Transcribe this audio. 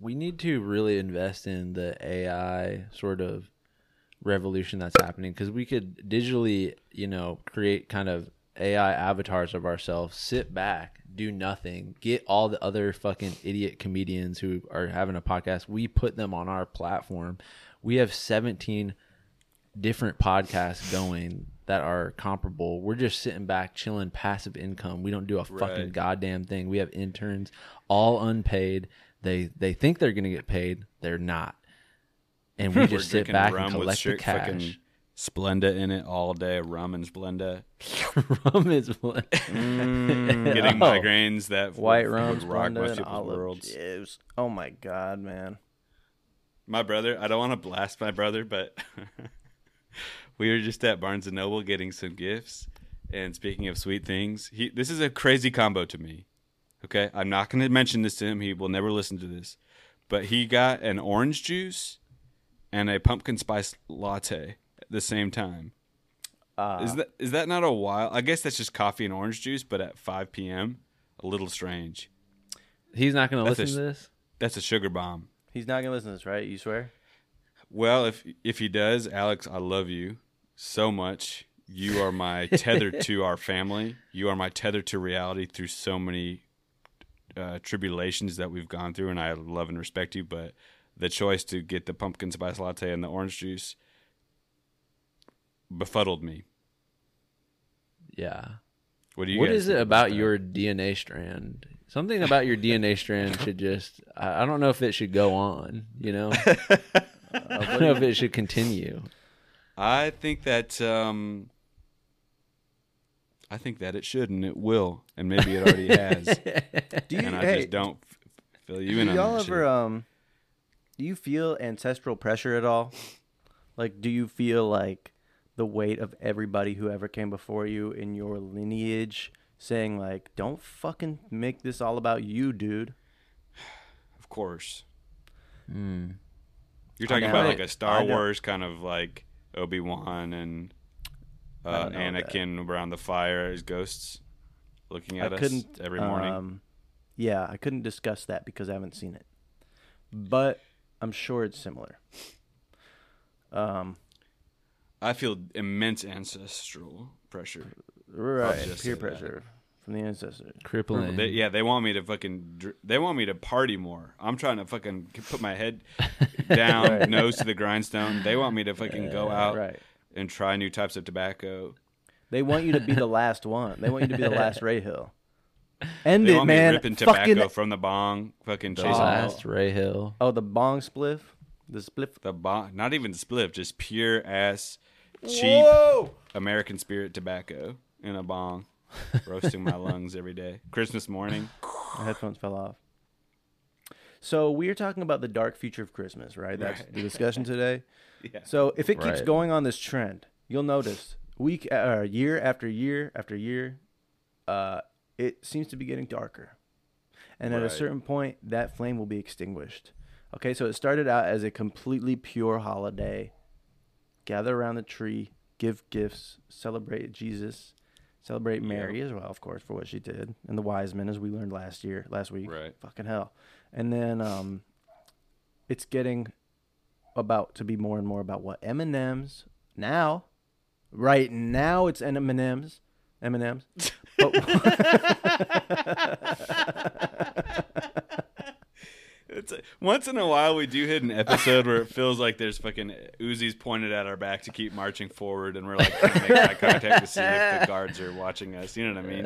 We need to really invest in the AI sort of revolution that's happening because we could digitally, you know, create kind of AI avatars of ourselves, sit back, do nothing, get all the other fucking idiot comedians who are having a podcast. We put them on our platform. We have 17 different podcasts going that are comparable. We're just sitting back, chilling, passive income. We don't do a fucking Right. goddamn thing. We have interns, all unpaid. They they think they're gonna get paid. They're not. And we just sit back and collect the fucking cash. Splenda in it all day. Rum and Splenda. rum is mm, one. Getting Oh. migraines that White would- rum, rock Splenda, most people's worlds. juice. Oh my god, man. My brother, I don't want to blast my brother, but we were just at Barnes and Noble getting some gifts. And speaking of sweet things, he this is a crazy combo to me. Okay, I'm not going to mention this to him. He will never listen to this. But he got an orange juice and a pumpkin spice latte at the same time. Uh, is that is that not a wild? I guess that's just coffee and orange juice, but at 5 p.m. A little strange. He's not gonna listen a- to this. That's a sugar bomb. he's not gonna listen to this, right? You swear? Well, if if he does, Alex, I love you so much. You are my tether to our family. You are my tether to reality through so many uh, tribulations that we've gone through, and I love and respect you. But the choice to get the pumpkin spice latte and the orange juice befuddled me. Yeah. What do you? What is it about your DNA strand? Something about your DNA strand should just. I I don't know if it should go on. You know. I don't know if it should continue. I think that um, I think that it should and it will, and maybe it already has, Do you and I hey, just don't f- fill you do in on y'all that ever shit. um do you feel ancestral pressure at all? Like do you feel like the weight of everybody who ever came before you in your lineage saying like don't fucking make this all about you, dude? Of course. Hmm. You're talking about know. like a Star Wars kind of like Obi Wan and I uh, don't know that. Anakin around the fire as ghosts, looking at I us couldn't every morning. Um, yeah, I couldn't discuss that because I haven't seen it, but I'm sure it's similar. Um, I feel immense ancestral pressure. right, peer say that. pressure from the ancestors. Crippling. They, yeah, they want me to fucking. dr- They want me to party more. I'm trying to fucking put my head down, Right. nose to the grindstone. They want me to fucking go out Right. And try new types of tobacco. They want you to be the last one. They want you to be the last Ray Hill. End They it, want me man. ripping tobacco Fucking from the bong, fucking The chasing last Ray Hill. oh, the bong spliff, the spliff. the bong. Not even spliff, just pure ass, cheap Whoa! American Spirit tobacco in a bong, roasting my lungs every day. Christmas morning. My headphones fell off. So we're talking about the dark future of Christmas, right? That's Right. the discussion today. Yeah. So if it keeps Right. going on this trend, you'll notice week, uh, year after year after year, uh, it seems to be getting darker, and at a certain point, that flame will be extinguished. Okay, so it started out as a completely pure holiday. Gather around the tree, give gifts, celebrate Jesus, celebrate Mary as well, of course, for what she did, and the wise men, as we learned last year, last week. Right. Fucking hell. And then um, it's getting about to be more and more about what M and M's now. Right now, it's M and M's, M and M's. It's once in a while we do hit an episode where it feels like there's fucking Uzis pointed at our back to keep marching forward, and we're like trying to make eye contact to see if the guards are watching us. You know what I mean?